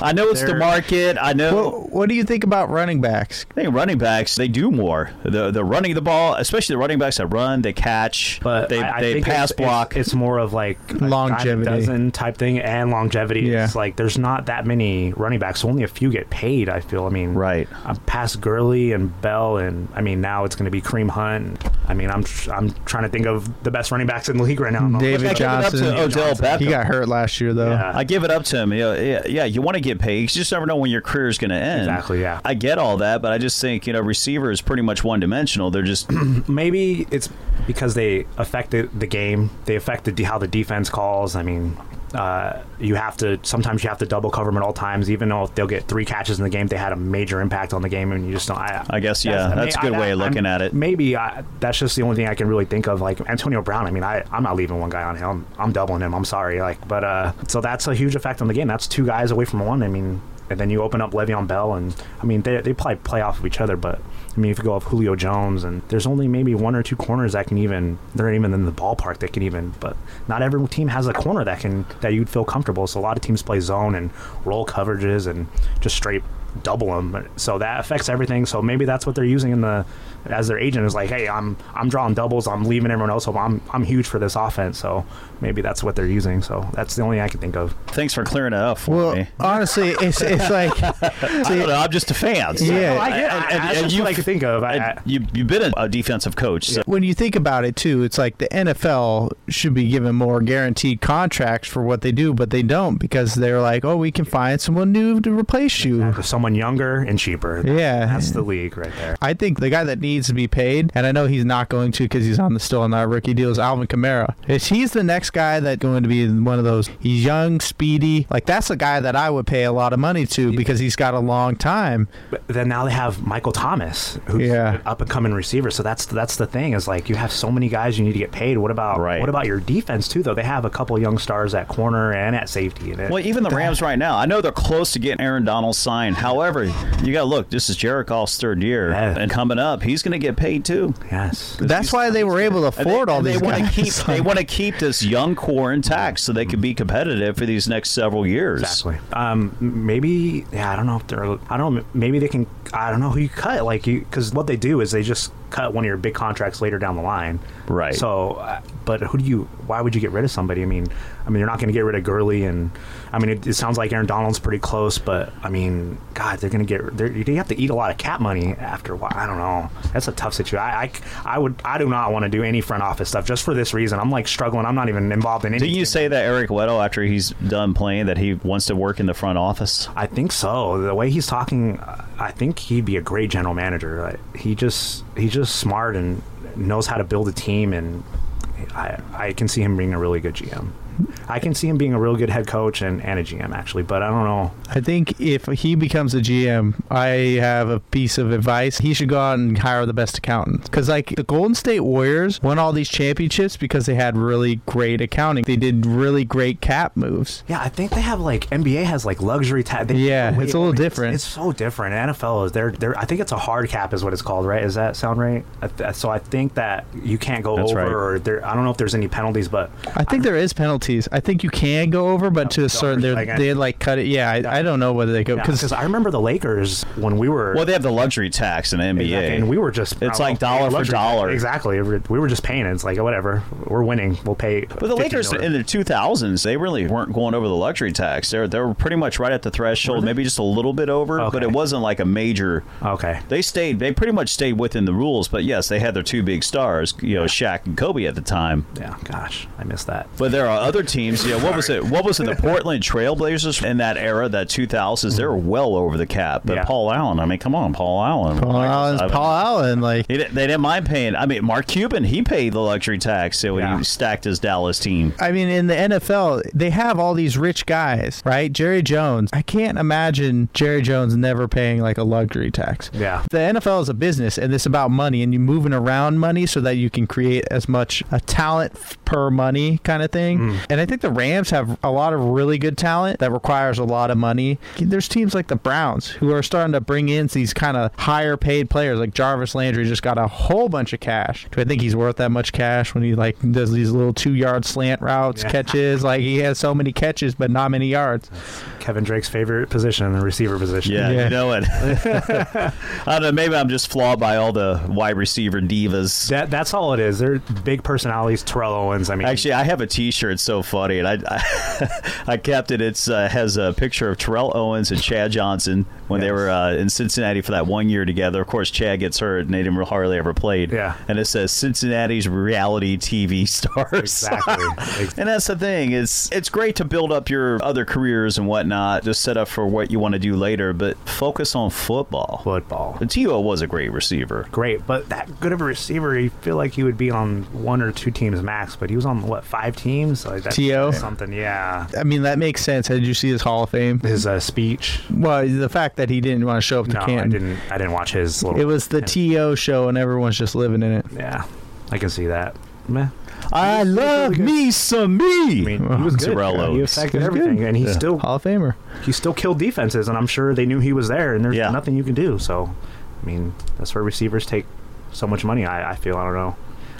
I know it's the They're- market. I know. What, what do you think about running backs? I think running backs they do more. The the running the ball, especially the running backs that run, they catch, but they I, I they think pass it's, block. It's, it's more of like a dime a Longevity. dozen type thing and longevity. Yeah. It's like there's not that many running backs. Only a few get paid. I feel. I mean, Right. I'm past Gurley and Bell, and I mean now it's going to be Kareem Hunt. I mean, I'm I'm trying to think of the best running backs in the league right now. I'm David I give it Johnson. to Odell Beckham. He got hurt last year, though. Yeah. I give it up to him. You know, yeah, yeah, you want to get paid. 'cause You just never know when your career is going to end. Exactly, yeah. I get all that, but I just think you know, receiver is pretty much one dimensional. They're just maybe it's because they affected the game. They affected how the defense calls. I mean, uh, you have to sometimes you have to double cover them at all times, even though if they'll get three catches in the game, they had a major impact on the game, and you just don't. I, I guess, yeah, that's a good way of looking at it. Maybe I, that's just the only thing I can really think of. Like Antonio Brown. I mean, I I'm not leaving one guy on him. I'm, I'm doubling him. I'm sorry. Like, but uh, so that's a huge effect on the game. That's two guys away from one. I mean. And then you open up Le'Veon Bell, and I mean they they probably play off of each other. But I mean, if you go off Julio Jones, and there's only maybe one or two corners that can even they're even in the ballpark that can even. But not every team has a corner that can that you'd feel comfortable. So a lot of teams play zone and roll coverages and just straight double them. So that affects everything. So maybe that's what they're using in the as their agent is like, hey, I'm I'm drawing doubles. I'm leaving everyone else. So I'm I'm huge for this offense. So maybe that's what they're using. So that's the only I can think of. thanks for clearing it up for Well, me. honestly, it's it's like I don't know, I'm just a fan. So- Yeah. No, I get. And- I, and- and you- what I can think of. I, I, you you've been a, a defensive coach. So when you think about it too, it's like the NFL should be given more guaranteed contracts for what they do, but they don't because they're like, oh, we can find someone new to replace you. for someone younger and cheaper. Yeah. that's the league right there. I think the guy that needs to be paid, and I know he's not going to because he's on the still on that rookie deal, is Alvin Kamara. Is he's the next guy that's going to be one of those? He's young, speedy. Like that's a guy that I would pay a lot of money to because he's got a long time. But then now they have Michael Thomas, who's Yeah. an up and coming receiver. So that's that's the thing is like you have so many guys you need to get paid. What about Right. what about your defense too? Though they have a couple young stars at corner and at safety. And it, Well, even the Rams right now, I know they're close to getting Aaron Donald signed. However, you got to look. This is Jared Goff's third year, Yeah. and coming up, he's going to get paid too. yes, That's why they were able to And they- afford all these they wanna guys. keep they want to keep this young core intact so they can be competitive for these next several years. Exactly. Um, maybe yeah. I don't know if they're. I don't. know. Maybe they can. I don't know who you cut. Like you, because what they do is they just cut one of your big contracts later down the line. Right. So, uh, but who do you? Why would you get rid of somebody? I mean, I mean, you're not going to get rid of Gurley, and I mean, it, it sounds like Aaron Donald's pretty close, but I mean, God, they're going to get. They're, you have to eat a lot of cap money after a while. I don't know. That's a tough situation. I, I, I would. I do not want to do any front office stuff just for this reason. I'm like struggling. I'm not even involved in any. Didn't you say that Eric Weddle, after he's done playing, that he wants to work in the front office? I think so. The way he's talking, uh, I think he'd be a great general manager. Like, He just he's just smart and knows how to build a team, and I I can see him being a really good GM. I can see him being a real good head coach and, and a GM actually, but I don't know. I think if he becomes a GM, I have a piece of advice. He should go out and hire the best accountants. Because, like, the Golden State Warriors won all these championships because they had really great accounting. They did really great cap moves. Yeah, I think they have like NBA has like luxury tax. Yeah, it's a little different. It's, so different. NFL is they're they're. I think it's a hard cap is what it's called, right? Is that sound right? So I think that you can't go That's over, right. or there. I don't know if there's any penalties, but I think there is penalties. I I think you can go over, but to a certain, they like, they like cut it. Yeah, I, I don't know whether they go because because I remember the Lakers when we were. Well, they have the luxury tax in the NBA. Exactly, And we were just. It's uh, like dollar for luxury- dollar. Exactly. We were- just paying it. It's like, oh, whatever. We're winning. We'll pay. But the Lakers in the 2000s, they really weren't going over the luxury tax. They were, they were pretty much right at the threshold, maybe just a little bit over, but it wasn't like a major. Okay. They stayed. They pretty much stayed within the rules. But yes, they had their two big stars, you know, Shaq and Kobe at the time. Yeah. Gosh, I missed that. But there are other teams. yeah, what was it? What was it? The Portland Trailblazers in that era, that 2000s, they were mm-hmm. well over the cap. But Yeah. Paul Allen, I mean, come on, Paul Allen. Paul Allen's I Paul Allen. Like He, didn't- they didn't mind paying. I mean, Mark Cuban, he paid the luxury tax when Yeah. he stacked his Dallas team. I mean, in the NFL, they have all these rich guys, right? Jerry Jones. I can't imagine Jerry Jones never paying like a luxury tax. Yeah. The NFL is a business, and it's about money, and you're moving around money so that you can create as much a talent f- per money kind of thing. Mm. And I think the Rams have a lot of really good talent that requires a lot of money. There's teams like the Browns who are starting to bring in these kind of higher paid players, like Jarvis Landry just got a whole bunch of cash. Do I think he's worth that much cash when he like does these little two yard slant routes, Yeah. catches? Like he has so many catches, but not many yards. Kevin Drake's favorite position, the receiver position. Yeah, Yeah. you know it. I don't know. Maybe I'm just flawed by all the wide receiver divas. That that's all it is. They're big personalities. Terrell Owens. I mean, Actually, I have a T-shirt. So funny, and I I, I kept it. It's uh, has a picture of Terrell Owens and Chad Johnson when they were uh, in Cincinnati for that one year together. Of course, Chad gets hurt, and they didn't hardly ever played. Yeah. and it says Cincinnati's reality TV stars. exactly. Ex- And that's the thing. It's it's great to build up your other careers and whatnot, just set up for what you want to do later, but focus on football. football. The T.O. was a great receiver. Great, but that good of a receiver, you feel like he would be on one or two teams max. But he was on what five teams? Like that's T.O.? something. Yeah. I mean, that makes sense. Did you see his Hall of Fame? His uh, speech. Well, the fact that he didn't want to show up to No, I didn't. I didn't watch his. Little, It was the TO show, and everyone's just living in it. Yeah, I can see that. Meh. I love good. me some me. I mean, he was good. Terrell He affected He was good. everything, and he Yeah. still Hall of Famer. he still killed defenses, and I'm sure they knew he was there, and there's Yeah. nothing you can do. So, I mean, that's where receivers take so much money. I, I feel. I don't know.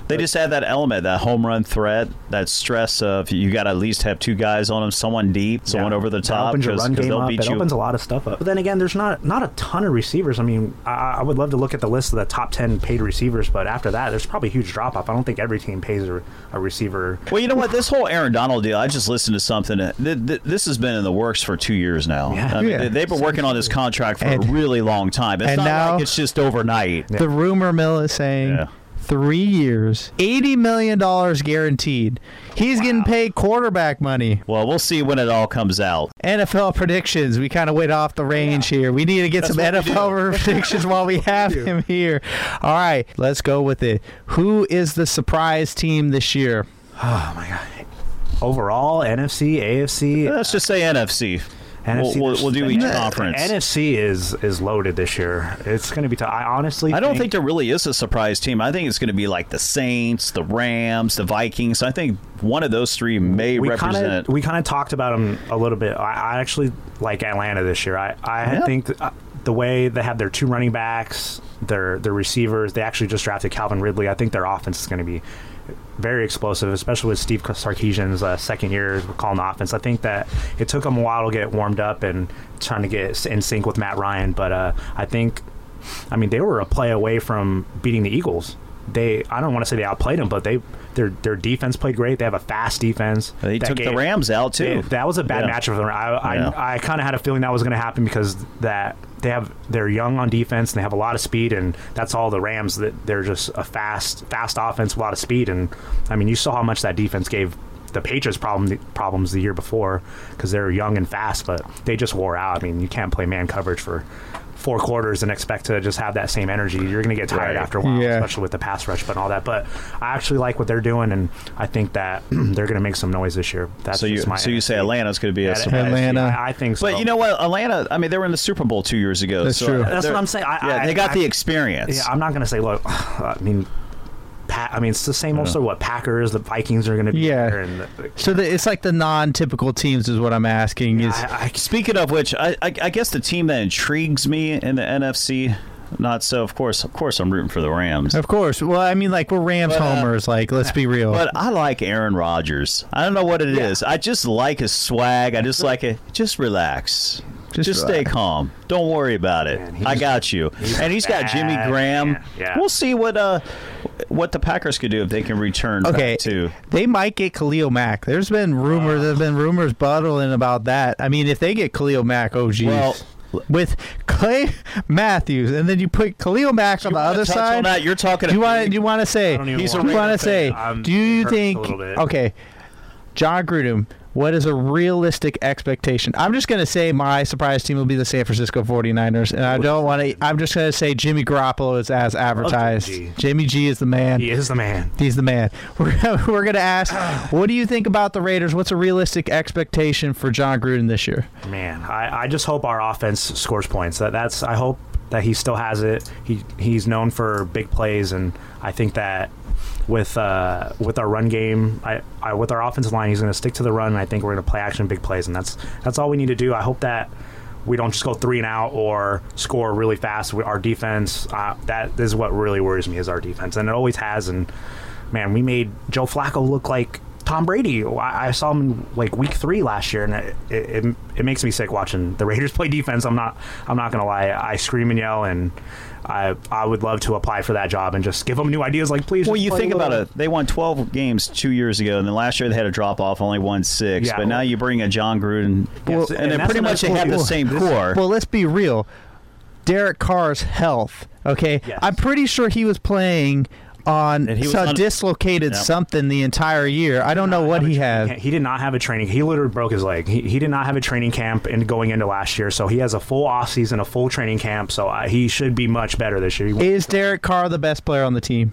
They just add that element, that home run threat, that stress of you got to at least have two guys on them, someone deep, someone Yeah. over the That top, opens your run game they'll up. beat It you. opens a lot of stuff up. But then again, there's not not a ton of receivers. I mean, I, I would love to look at the list of the top ten paid receivers, but after that, there's probably a huge drop off. I don't think every team pays a, a receiver. Well, you know what? This whole Aaron Donald deal, I just listened to something. Th- th- this has been in the works for two years now. Yeah. I mean, Yeah. they- They've been working on this contract for And- a really long time. It's and not now- like it's just overnight. The rumor mill is saying Yeah. Three years, eighty million dollars guaranteed. He's getting paid quarterback money. Well, we'll see when it all comes out. NFL predictions. We kind of went off the range here. We need to get That's some NFL predictions while we have him here. All right, let's go with it. Who is the surprise team this year? Oh my god! Overall, NFC, AFC, Let's just say NFC. NFC. we'll, we'll, we'll do each the- conference. NFC is is loaded this year. It's going to be. T- I honestly, I don't think there really is a surprise team. I think it's going to be like the Saints, the Rams, the Vikings. I think one of those three may we represent. kind of we kind of talked about them a little bit. I, I actually like Atlanta this year. I I Yeah. think th- uh, the way they have their two running backs, their their receivers. They actually just drafted Calvin Ridley. I think their offense is going to be very explosive, especially with Steve Sarkisian's uh, second year calling the offense. I think that it took them a while to get warmed up and trying to get in sync with Matt Ryan, but uh, I think, I mean, they were a play away from beating the Eagles. They, I don't want to say they outplayed them, but they, their their defense played great. They have a fast defense. they That took the Rams out too. yeah, that was a bad Yeah. matchup for them. I I, Yeah. I kind of had a feeling that was going to happen because that they have they're young on defense and they have a lot of speed and that's all the Rams that they're just a fast fast offense, a lot of speed and I mean you saw how much that defense gave the Patriots problem problems the year before because they're young and fast, but they just wore out. I mean you can't play man coverage for. Four quarters and expect to just have that same energy. You're going to get tired Right. after a while, Yeah. especially with the pass rush, but all that. But I actually like what they're doing, and I think that they're going to make some noise this year. That's so you just my so you say NFC. Atlanta's going to be a surprise. Atlanta. I, I think so. But you know what, Atlanta? I mean, they were in the Super Bowl two years ago. That's so true. That's what I'm saying. I- yeah, I- they got I- the experience. yeah, I'm not going to say. Look, I mean, I mean, it's the same. Also, what Packers, the Vikings are going to be Yeah. there, and the, So the, it's like the non-typical teams is what I'm asking. Is I, I, Speaking of which, I, I, guess the team that intrigues me in the NFC not so. Of course, of course, I'm rooting for the Rams. Of course. Well, I mean, like we're Rams But, uh, homers. Like, let's be real. But I like Aaron Rodgers. I don't know what it is. I just like his swag. I just like it. Just relax. Just Just, stay calm. Don't worry about it. Man, I got you. he's and he's got Jimmy Graham. Yeah. We'll see what uh what the Packers could do if they can return okay, back to. they might get Khalil Mack. There's been rumors. There's been rumors bubbling about that. I mean, if they get Khalil Mack, oh geez. Well- with Clay Matthews, and then you put Khalil Mack on the other side. on that? You're talking Do you want? Do you want to say? Don't He's a you want to say? fan. I'm- do you think? Okay, Jon Gruden. What is a realistic expectation? I'm just going to say my surprise team will be the San Francisco 49ers, and I don't want to. I'm just going to say Jimmy Garoppolo is as advertised. G. Jimmy G is the man. He is the man. He's the man. We're, we're going to ask, what do you think about the Raiders? What's a realistic expectation for Jon Gruden this year? Man, I, I just hope our offense scores points. That that's I hope that he still has it. He he's known for big plays, and I think that with uh, with our run game, I, I with our offensive line, he's going to stick to the run. And I think we're going to play action big plays, and that's that's all we need to do. I hope that we don't just go three and out or score really fast. We- Our defense, uh, that is what really worries me is our defense, and it always has. And man, we made Joe Flacco look like Tom Brady. I, I saw him in, like week three last year, and it, it, it, it makes me sick watching the Raiders play defense. I'm not I'm not gonna lie. I scream and yell, and I I would love to apply for that job and just give them new ideas. Like please, Well, just you play think a about it. They won 12 games two years ago, and then last year they had a drop off, only won six. Yeah, but now you bring a Jon Gruden, Yes, and, and then pretty much they another have the same this- core. Well, let's be real. Derek Carr's health. Okay, Yes. I'm pretty sure he was playing on And he was on- dislocated Yep. something the entire year. I don't know what he had. camp. He did not have a training. He literally broke his leg. He, he did not have a training camp in going into last year. So he has a full off season, a full training camp. So uh, he should be much better this year. Is Derek Carr the best player on the team?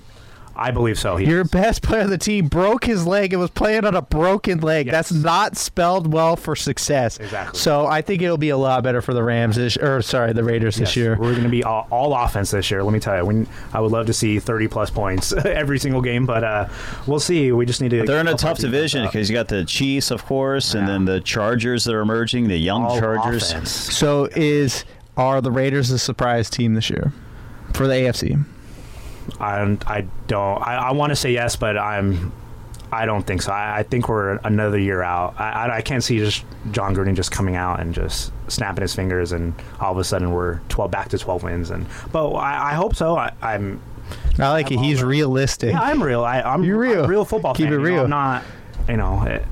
I believe so. He, Your best player on the team broke his leg and was playing on a broken leg. Yes. That's not spelled well for success. Exactly. So I think it'll be a lot better for the Rams this, or sorry, the Raiders this year. We're going to be all, all offense this year. Let me tell you, we, I would love to see 30 plus points every single game, but uh, we'll see. We just need to. They're in a tough division because you got the Chiefs, of course, and then the Chargers that are emerging, the young All Chargers. offense. So is are the Raiders a surprise team this year for the AFC? I, I don't. I, I want to say yes, but I'm. I don't think so. I, I think we're another year out. I, I, I can't see just Jon Gruden just coming out and just snapping his fingers, and all of a sudden we're 12 back to 12 wins. And but I, I hope so. I, I'm. I like it. I'm He's all- realistic. Yeah, I'm real. I, I'm You're real. I'm real football Keep fan. it you know, real. I'm not. You know. It,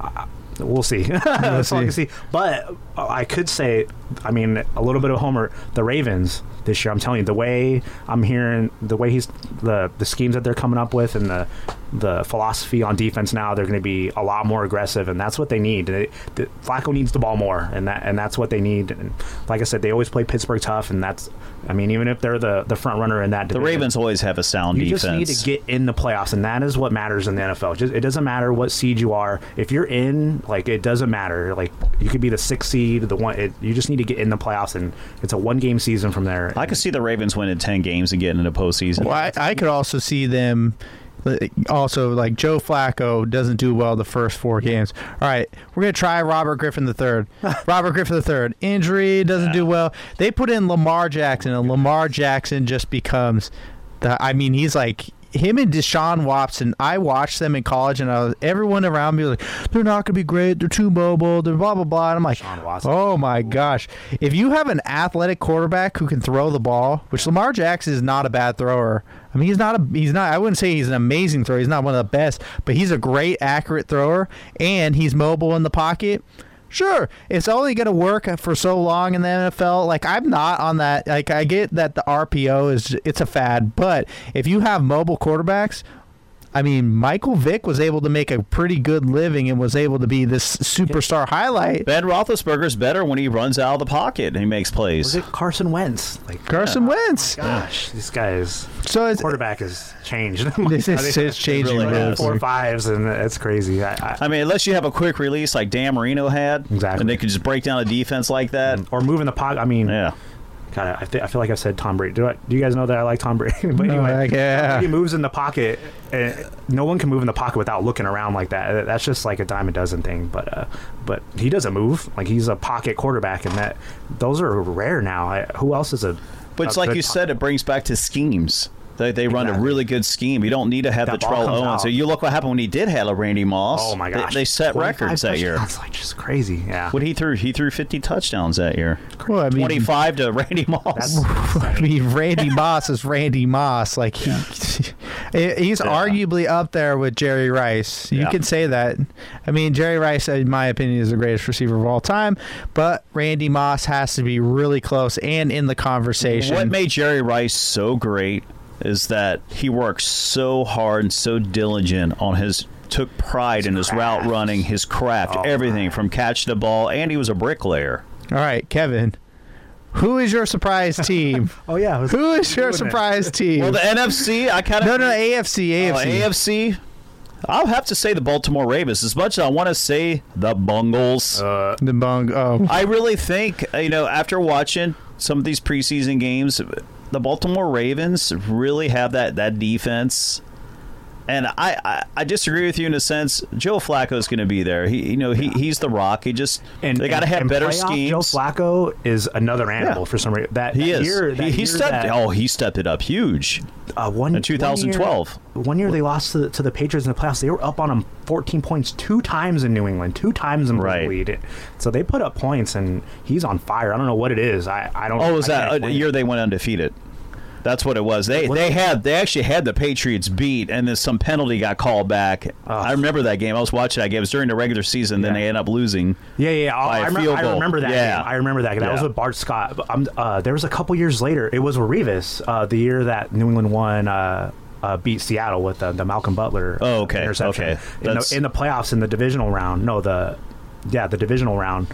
I, we'll see. That's all I can see. see. But I could say, I mean, a little bit of Homer. The Ravens this year. I'm telling you, the way I'm hearing, the way he's the the schemes that they're coming up with, and the the philosophy on defense now, they're going to be a lot more aggressive, and that's what they need. They, the, Flacco needs the ball more, and that and that's what they need. And like I said, they always play Pittsburgh tough, and that's. I mean, even if they're the the front runner in that The Ravens always have a sound you defense. just need to get in the playoffs, and that is what matters in the NFL. Just, it doesn't matter what seed you are. If you're in, like it doesn't matter. Like you could be the sixth seed, the one. It, you just need to get in the playoffs, and it's a one game season from there. I could see the Ravens winning 10 games and getting into postseason. Well, I, I could also see them. Also, like Joe Flacco doesn't do well the first four games. All right, we're gonna try Robert Griffin the third. Robert Griffin the third injury doesn't do well. They put in Lamar Jackson, and Lamar Jackson just becomes the. I mean, he's like him and Deshaun Watson. I watched them in college, and I was, everyone around me was like, "They're not gonna be great. They're too mobile. They're blah blah blah." And I'm like, "Oh my gosh! If you have an athletic quarterback who can throw the ball, which Lamar Jackson is not a bad thrower. I mean, he's not a he's not. I wouldn't say he's an amazing thrower. He's not one of the best, but he's a great accurate thrower, and he's mobile in the pocket." Sure, it's only going to work for so long in the NFL. Like I'm not on that. Like I get that the RPO is it's a fad, but if you have mobile quarterbacks, I mean, Michael Vick was able to make a pretty good living and was able to be this superstar highlight. Ben Roethlisberger's better when he runs out of the pocket and he makes plays. Was it Carson Wentz? Like Carson Wentz. Oh gosh, this guy's So it's, quarterback has changed. This is- it's changing really really has. four fives, and it's crazy. I, I, I mean, unless you have a quick release like Dan Marino had, Exactly. and they could just break down a defense like that. or moving the pocket. I mean, Yeah. God, I, th- I feel like I've said Tom Brady. Do, I, do you guys know that I like Tom Brady? but anyway, like, yeah. he moves in the pocket. Uh, no one can move in the pocket without looking around like that. That's just like a dime a dozen thing. But uh, but he doesn't move. Like he's a pocket quarterback, and that those are rare now. I, who else is a But it's a like good you top- said, it brings back to schemes. They, they run a really good scheme. You don't need to have That the ball Terrell comes Owens. out. So you look what happened when he did have a Randy Moss. Oh my They- gosh, They, set records that year. touchdowns, like just crazy. Yeah. What he threw? He threw 50 touchdowns that year. Well, I mean, 25 to Randy Moss. I mean, Randy Moss is Randy Moss. Like he, he's arguably up there with Jerry Rice. You Yeah. can say that. I mean, Jerry Rice, in my opinion, is the greatest receiver of all time. But Randy Moss has to be really close and in the conversation. What made Jerry Rice so great is that he worked so hard and so diligent on his took pride in his route running, his craft, Oh, everything from catch the ball, and he was a bricklayer. all right, Kevin. Who is your surprise team? oh yeah. I Who is your doing it. surprise team? Well, the NFC, I kind of no, no, AFC, Oh, AFC. AFC. I'll have to say the Baltimore Ravens. As much as I want to say the Bungles, Uh, the bung. Oh, I really think you know after watching some of these preseason games, the Baltimore Ravens really have that that defense. And I, I, I disagree with you in a sense. Joe Flacco is going to be there. He you know he, he's the rock. He just and they got to have better schemes. Joe Flacco is another animal Yeah. for some reason. That he that is. Year, that he, he stepped. that- oh, he stepped it up huge. uh, one in 2012. One year, one year they lost to the, to the Patriots in the playoffs. They were up on them 14 points two times in New England, two times in Right. the lead. So they put up points, and he's on fire. I don't know what it is. I, I don't. Oh, was I that a year it. they went undefeated? That's what it was. They they had they actually had the Patriots beat, and then some penalty got called back. I remember that game. I was watching that game. It was during the regular season. Then they end up losing. Yeah, yeah. yeah. Oh, I, I remember that. Yeah. Game. I remember that. That was with Bart Scott. Um, uh, there was a couple years later. It was with Revis, uh, the year that New England won. Uh, uh, beat Seattle with the, the Malcolm Butler. Oh, okay, interception. okay. In the, in the playoffs, in the divisional round. No, the yeah, the divisional round.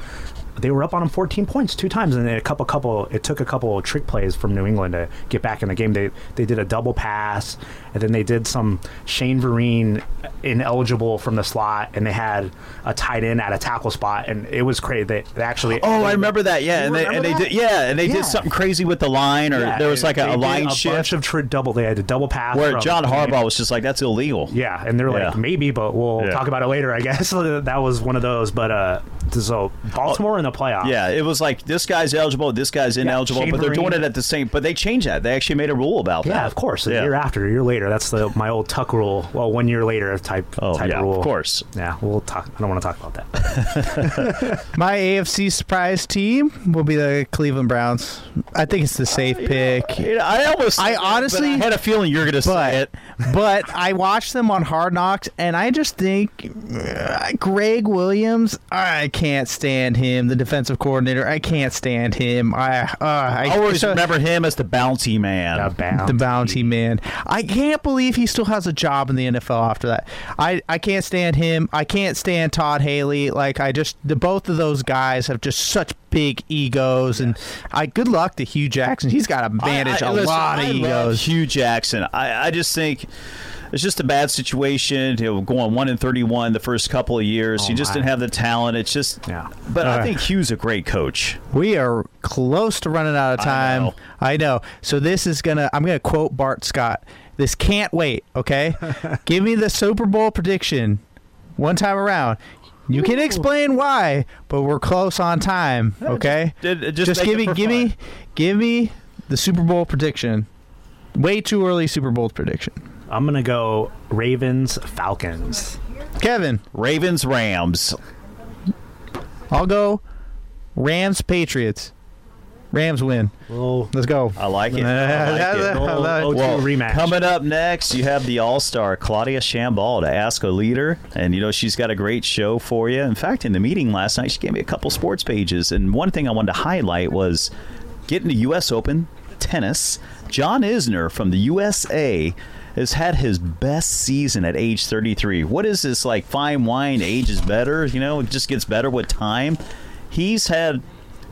They were up on them 14 points two times, and then a couple, couple. It took a couple of trick plays from New England to get back in the game. They they did a double pass, and then they did some Shane Vereen ineligible from the slot, and they had a tight end at a tackle spot, and it was crazy. They, they actually. Oh, I remember that. Yeah, and they, and they that? did. Yeah, and they Yeah. did something crazy with the line, or Yeah, there was like a, a line a shift bunch of tri- double. They had a double pass where John Harbaugh was just like, "That's illegal." Yeah, and they're like, Yeah. maybe, but we'll Yeah. talk about it later, I guess. that was one of those. But uh, so Baltimore in the playoffs. Yeah, it was like this guy's eligible, this guy's ineligible, Shane but they're doing it at the same. But they changed that. They actually made a rule about that. Yeah, of course. A Yeah. year after, a year later. That's the my old Tuck rule. Well, one year later type Oh, type yeah, rule. of course. Yeah, we'll talk. I don't want to talk about that. my AFC surprise team will be the Cleveland Browns. I think it's the safe pick. You know, I almost, I honestly- I had a feeling you're going to say it. But but I watched them on Hard Knocks, and I just think uh, Gregg Williams. I can't stand him. The defensive coordinator. I can't stand him. I uh, I I always so- remember him as the bounty man. Yeah, bound. the bounty man. I can't believe he still has a job in the NFL after that. I, I can't stand him. I can't stand Todd Haley. Like I just the both of those guys have just such big egos and I good luck to Hue Jackson. He's got to manage I- I- a listen, lot of I love egos. Hue Jackson. I, I just think it's just a bad situation. You know, going one and thirty-one the first couple of years. Oh, he just my. didn't have the talent. It's just. Yeah. But I Uh, think Hue's a great coach. We are close to running out of I time. know. I know. So this is gonna. I'm gonna quote Bart Scott. This can't wait. Okay, give me the Super Bowl prediction one time around. You can explain why, but we're close on time. Okay, It- it just give me, give fun. me, give me the Super Bowl prediction. Way too early Super Bowl prediction. I'm gonna go Ravens Falcons. Kevin, Ravens Rams. I'll go Rams Patriots. Rams win. Well, Let's go. I like it. I like it. Well, two rematch. coming up next, you have the All Star Claudia Chambal to ask a leader, and you know she's got a great show for you. In fact, in the meeting last night, she gave me a couple sports pages, and one thing I wanted to highlight was getting the U.S. Open tennis. John Isner from the USA has had his best season at age 33. What is this like? Fine wine ages better. You know, it just gets better with time. He's had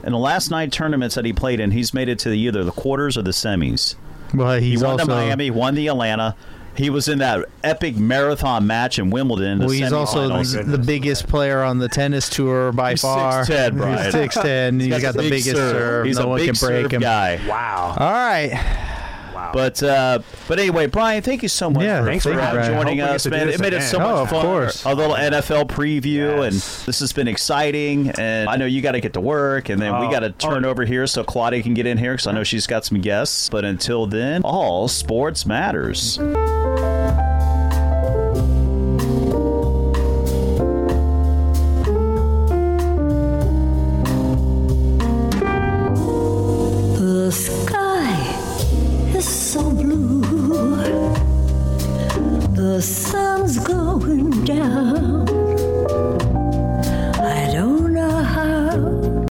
in the last nine tournaments that he played in, he's made it to the, either the quarters or the semis. Well, He won also the Miami, won the Atlanta. He was in that epic marathon match in Wimbledon. the Well, he's also semifinals. the, the biggest player on the tennis tour by He's far. 6'10", Brian. He's six ten. He's got, the big biggest serve. serve. He's no a one big can break serve him. guy. wow. All right, Wow. But uh, but anyway, Brian, thank you so much Yeah, for, thanks for, for uh, joining Hope we get us, man. It made it so much Oh, of fun. course. A little NFL preview, and this has been exciting. And I know you got to get to work, and then we Oh. got to turn over here so Claudia can get in here because I know she's got some guests. But until then, all sports matters. so